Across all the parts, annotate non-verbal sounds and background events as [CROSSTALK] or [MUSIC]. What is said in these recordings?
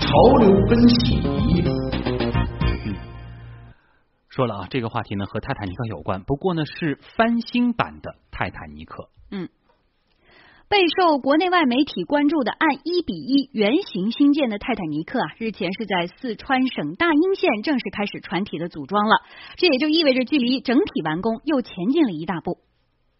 潮流分析。说了啊，这个话题呢和泰坦尼克有关，不过呢是翻新版的泰坦尼克。嗯，备受国内外媒体关注的按一比一原型新建的泰坦尼克啊，日前是在四川省大英县正式开始船体的组装了，这也就意味着距离整体完工又前进了一大步。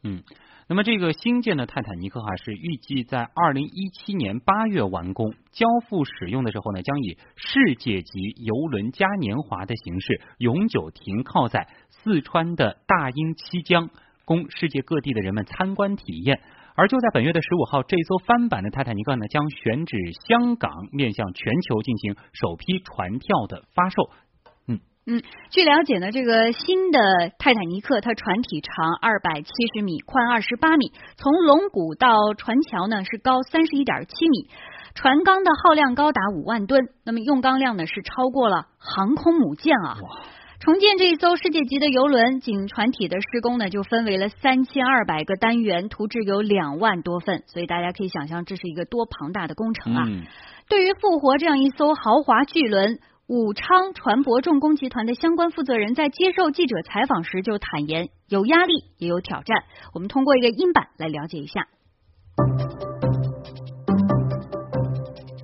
嗯。那么这个新建的泰坦尼克哈是预计在二零一七年八月完工，交付使用的时候呢，将以世界级游轮嘉年华的形式永久停靠在四川的大英七江，供世界各地的人们参观体验。而就在本月的十五号，这艘翻版的泰坦尼克呢将选址香港，面向全球进行首批船票的发售。嗯，据了解呢，这个新的泰坦尼克它船体长二百七十米，宽二十八米，从龙骨到船桥呢是高三十一点七米，船钢的耗量高达五万吨，那么用钢量呢是超过了航空母舰啊。重建这一艘世界级的游轮，仅船体的施工呢就分为了三千二百个单元，图纸有两万多份，所以大家可以想象这是一个多庞大的工程啊。对于复活这样一艘豪华巨轮。武昌船舶重工集团的相关负责人在接受记者采访时就坦言，有压力也有挑战。我们通过一个音板来了解一下。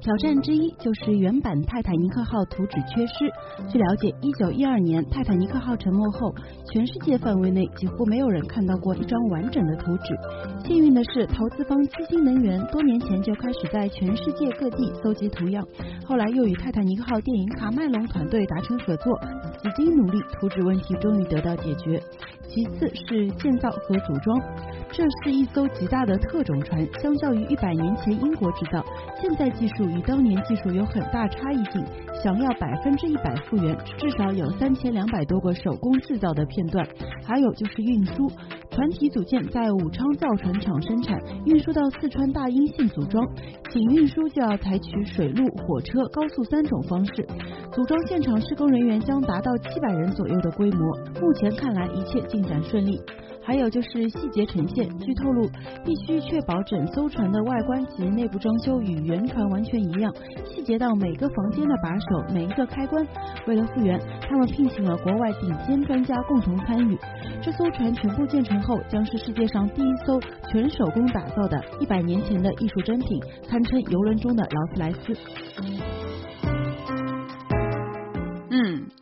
挑战之一就是原版泰坦尼克号图纸缺失。据了解，一九一二年泰坦尼克号沉没后，全世界范围内几乎没有人看到过一张完整的图纸。幸运的是，投资方七星能源多年前就开始在全世界各地搜集图样，后来又与泰坦尼克号电影卡麦隆团队达成合作，几经努力，图纸问题终于得到解决。其次是建造和组装。这是一艘极大的特种船，相较于一百年前英国制造，现在技术与当年技术有很大差异性。想要百分之一百复原，至少有三千两百多个手工制造的片段。还有就是运输，船体组件在武昌造船厂生产，运输到四川大英县组装，仅运输就要采取水路、火车、高速三种方式。组装现场施工人员将达到七百人左右的规模。目前看来一切进展顺利。还有就是细节呈现，据透露，必须确保整艘船的外观及内部装修与原船完全一样，细节到每个房间的把手、每一个开关。为了复原，他们聘请了国外顶尖专家共同参与。这艘船全部建成后，将是世界上第一艘全手工打造的一百年前的艺术珍品，堪称游轮中的劳斯莱斯。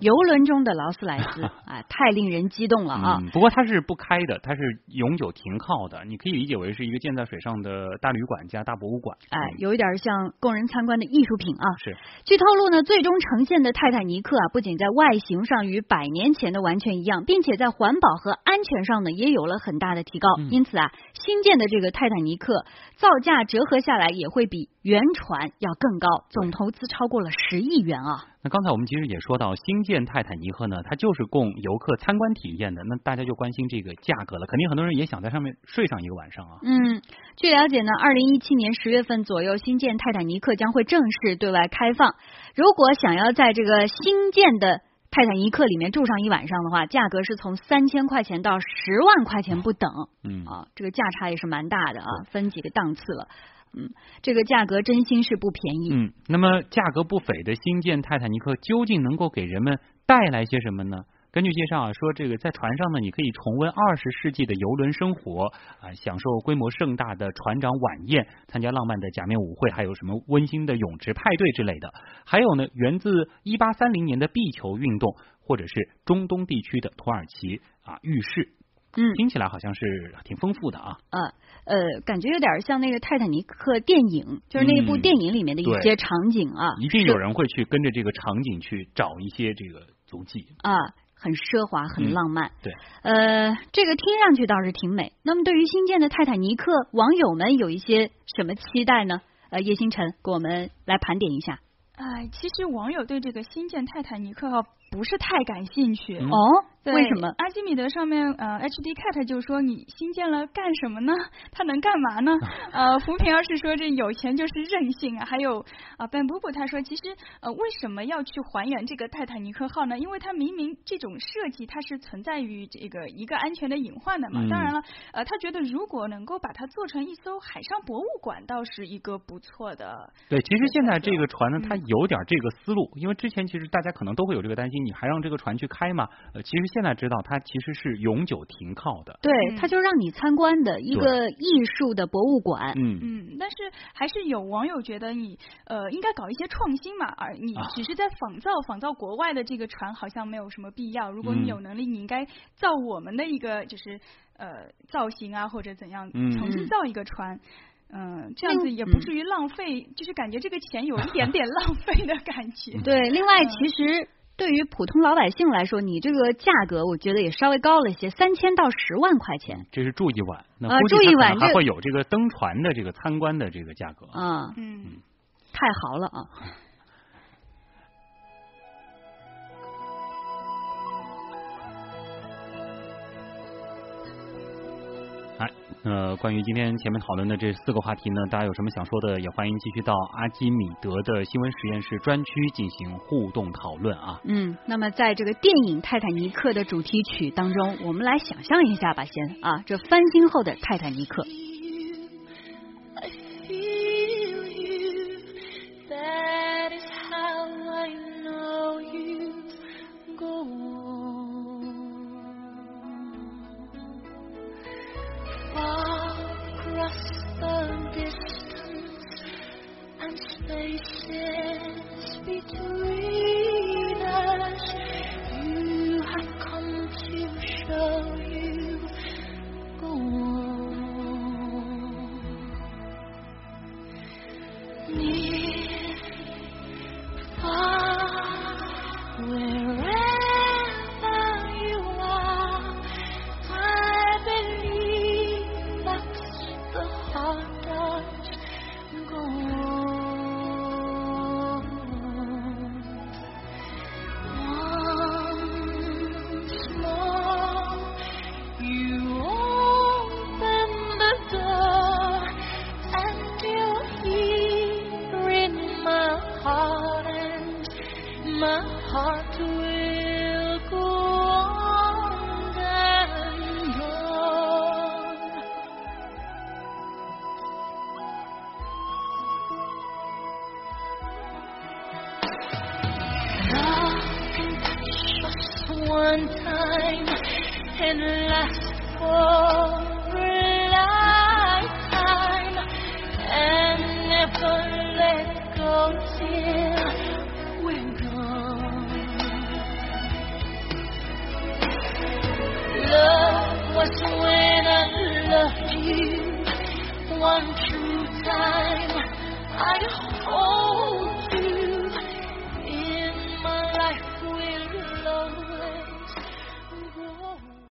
游轮中的劳斯莱斯 [LAUGHS] 啊，太令人激动了啊！不过它是不开的，它是永久停靠的，你可以理解为是一个建在水上的大旅馆加大博物馆。哎，有一点像供人参观的艺术品啊。是。据透露呢，最终呈现的泰坦尼克啊，不仅在外形上与百年前的完全一样，并且在环保和安全上呢，也有了很大的提高。因此啊，新建的这个泰坦尼克造价折合下来也会比原船要更高，总投资超过了十亿元啊。那刚才我们其实也说到，新建泰坦尼克呢，它就是供游客参观体验的。那大家就关心这个价格了，肯定很多人也想在上面睡上一个晚上啊。嗯，据了解呢，二零一七年十月份左右，新建泰坦尼克将会正式对外开放。如果想要在这个新建的泰坦尼克里面住上一晚上的话，价格是从三千块钱到十万块钱不等。嗯啊，这个价差也是蛮大的啊，分几个档次了。嗯，这个价格真心是不便宜。嗯，那么价格不菲的新建泰坦尼克究竟能够给人们带来些什么呢？根据介绍啊，说这个在船上呢，你可以重温二十世纪的游轮生活啊，享受规模盛大的船长晚宴，参加浪漫的假面舞会，还有什么温馨的泳池派对之类的。还有呢，源自一八三零年的壁球运动，或者是中东地区的土耳其啊浴室。嗯，听起来好像是挺丰富的啊。呃呃，感觉有点像那个泰坦尼克电影，就是那部电影里面的一些场景啊。一定有人会去跟着这个场景去找一些这个足迹啊，很奢华，很浪漫。对，呃，这个听上去倒是挺美。那么对于新建的泰坦尼克，网友们有一些什么期待呢？呃，叶星辰给我们来盘点一下。哎，其实网友对这个新建泰坦尼克号。不是太感兴趣。嗯哦，对为什么？阿基米德上面呃，HD Cat 就说你新建了干什么呢？[LAUGHS] 它能干嘛呢？[LAUGHS] 呃，扶贫二是说这有钱就是任性啊。还有啊，本布布他说，其实呃，为什么要去还原这个泰坦尼克号呢？因为它明明这种设计它是存在于这个一个安全的隐患的嘛。嗯当然了，呃，他觉得如果能够把它做成一艘海上博物馆，倒是一个不错的。对，其实现在这个船呢，它嗯有点这个思路，因为之前其实大家可能都会有这个担心，你还让这个船去开嘛？呃，其实现在知道它其实是永久停靠的。对，嗯它就让你参观的一个艺术的博物馆。嗯，嗯，但是还是有网友觉得你呃应该搞一些创新嘛，而你啊只是在仿造仿造国外的这个船，好像没有什么必要。如果嗯你有能力，你应该造我们的一个就是呃造型啊，或者怎样，嗯重新造一个船。嗯，这样子也不嗯至于浪费，就是感觉这个钱有一点点 [LAUGHS] 浪费的感觉。对，另外嗯其实。对于普通老百姓来说，你这个价格我觉得也稍微高了一些，三千到十万块钱。这是住一晚，那呃估计住一它还晚这会有这个登船的这个参观的这个价格。啊，嗯，太豪了啊！呃，关于今天前面讨论的这四个话题呢，大家有什么想说的，也欢迎继续到阿基米德的新闻实验室专区进行互动讨论啊。嗯，那么在这个电影《泰坦尼克》的主题曲当中，我们来想象一下吧，先啊，这翻新后的泰坦尼克。Last for a lifetime and never let go till we're gone. Love was when I loved you one true time. I'd hold